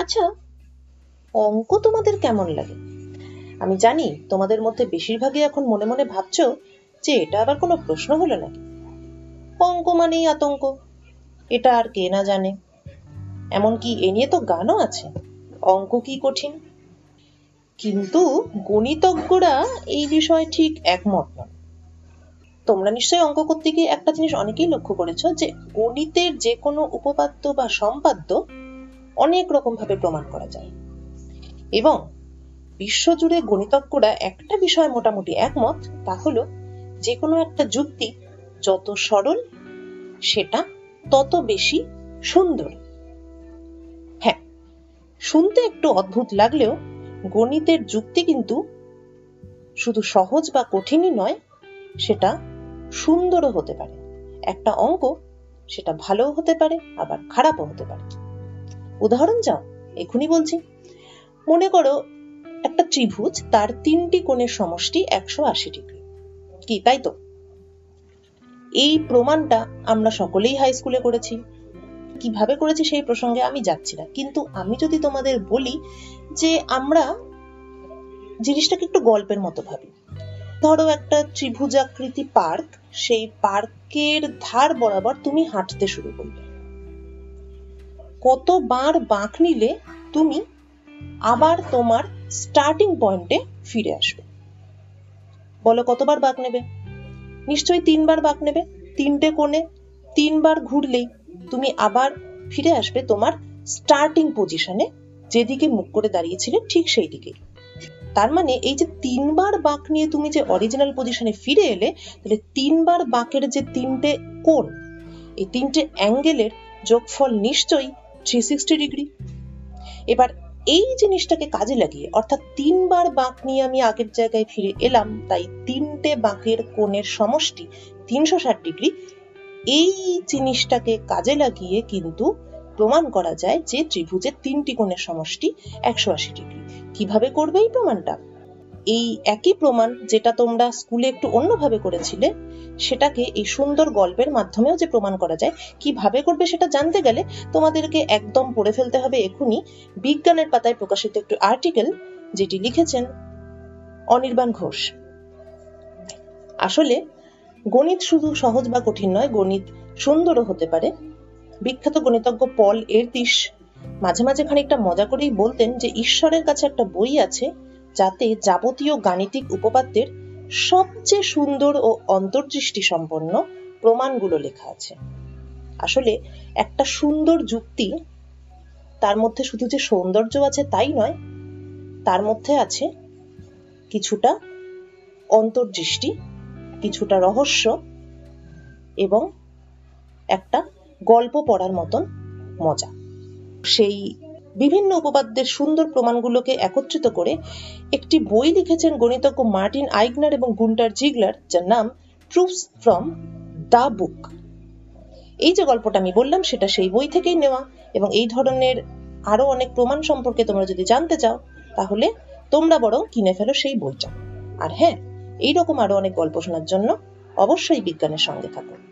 আচ্ছা অঙ্ক তোমাদের কেমন লাগে? আমি জানি তোমাদের মধ্যে বেশিরভাগই এখন মনে মনে ভাবছ যে এটা আবার কোনো প্রশ্ন হলো নাকি? অঙ্ক মানেই আতঙ্ক, এটা আর কে না জানে। এমনকি এ নিয়ে তো গানও আছে, অঙ্ক কি কঠিন? কিন্তু গণিতজ্ঞরা এই বিষয়ে ঠিক একমত নন। তোমরা নিশ্চয়ই অঙ্ক করতে গিয়ে একটা জিনিস অনেকেই লক্ষ্য করেছ যে গণিতের যে কোনো উপপাদ্য বা সম্পাদ্য অনেক রকম ভাবে প্রমাণ করা যায়। এবং বিশ্বজুড়ে গণিতজ্ঞরা একটা বিষয়ে মোটামুটি একমত, তা হলো যে কোনো একটা যুক্তি যত সরল, সেটা তত বেশি সুন্দর। হ্যাঁ শুনতে একটু অদ্ভুত লাগলেও গণিতের যুক্তি কিন্তু শুধু সহজ বা কঠিনই নয়, সেটা সুন্দরও হতে পারে। একটা অঙ্ক সেটা ভালোও হতে পারে, আবার খারাপও হতে পারে। উদাহরণ যাও এখনই বলছি। মনে করো একটা ত্রিভুজ, তার তিনটি কোণের সমষ্টি একশো আশি ডিগ্রি। কি, তাই তো? এই প্রমাণটা আমরা সকলেই হাই স্কুলে করেছি। কীভাবে করেছি সেই প্রসঙ্গে আমি যাচ্ছি না। কিন্তু আমি যদি তোমাদের বলি যে আমরা জিনিসটাকে একটু গল্পের মতো ভাবি। ধরো একটা ত্রিভুজাকৃতি পার্ক, সেই পার্কের ধার বরাবর তুমি হাঁটতে শুরু করলে। কতবার বাঁক নিলে তুমি আবার তোমার স্টার্টিং পয়েন্টে ফিরে আসবে? বলো, কতবার বাঁক নেবে? নিশ্চয়ই তিনবার বাঁক নেবে। তিনটে কোণে তিনবার ঘুরলেই তুমি আবার ফিরে আসবে তোমার স্টার্টিং পজিশনে যেদিকে মুখ করে দাঁড়িয়েছিলে ঠিক সেই দিকে। তার মানে এই যে তিনবার বাঁক নিয়ে তুমি যে অরিজিনাল পজিশনে ফিরে এলে, তাহলে তিনবার বাঁকের যে তিনটে কোণ, এই তিনটে অ্যাঙ্গেলের যোগফল নিশ্চয়ই থ্রি সিক্সটি ডিগ্রি এবার এই জিনিসটাকে কাজে লাগিয়ে, অর্থাৎ তিনবার বাঁক নিয়ে আমি আগের জায়গায় ফিরে এলাম, তাই তিনটে বাঁকের কোণের সমষ্টি তিনশো ষাট ডিগ্রি এই জিনিসটাকে কাজে লাগিয়ে কিন্তু প্রমাণ করা যায় যে ত্রিভুজের তিনটি কোণের সমষ্টি একশো আশি ডিগ্রি কীভাবে করবে এই প্রমাণটা? এই একই প্রমাণ যেটা তোমরা স্কুলে একটু অন্যভাবে করেছিলে, সেটাকে এই সুন্দর গল্পের মাধ্যমেও যে প্রমাণ করা যায়, কীভাবে করবে সেটা জানতে গেলে তোমাদেরকে একদম পড়ে ফেলতে হবে এখনই বিজ্ঞানের পাতায় প্রকাশিত একটু আর্টিকেল যেটি লিখেছেন অনির্বাণ ঘোষ। আসলে গণিত শুধু সহজ বা কঠিন নয়, গণিত সুন্দরও হতে পারে। বিখ্যাত গণিতজ্ঞ পল এরতিস মাঝে মাঝে খানিকটা মজা করেই বলতেন যে ঈশ্বরের কাছে একটা বই আছে যাতে যাবতীয় গাণিতিক উপপাদ্যের সবচেয়ে সুন্দর ও অন্তর্দৃষ্টি সম্পন্ন প্রমাণগুলো লেখা আছে। আসলে একটা সুন্দর যুক্তি, তার মধ্যে শুধু যে সৌন্দর্য আছে তাই নয়, তার মধ্যে আছে কিছুটা অন্তর্দৃষ্টি, কিছুটা রহস্য এবং একটা গল্প পড়ার মতন মজা। সেই বিভিন্ন উপপাদ্যের সুন্দর প্রমাণগুলোকে একত্রিত করে একটি বই লিখেছেন গণিতজ্ঞ মার্টিন আইগনার এবং গুন্টার জিগলার, যার নাম ট্রুপস ফ্রম দ্য বুক এই যে গল্পটা আমি বললাম, সেটা সেই বই থেকেই নেওয়া এবং এই ধরনের আরও অনেক প্রমাণ সম্পর্কে তোমরা যদি জানতে চাও, তাহলে তোমরা বরং কিনে ফেলো সেই বইটা। আর হ্যাঁ এইরকম আরও অনেক গল্প শোনার জন্য অবশ্যই বিজ্ঞানের সঙ্গে থাকো।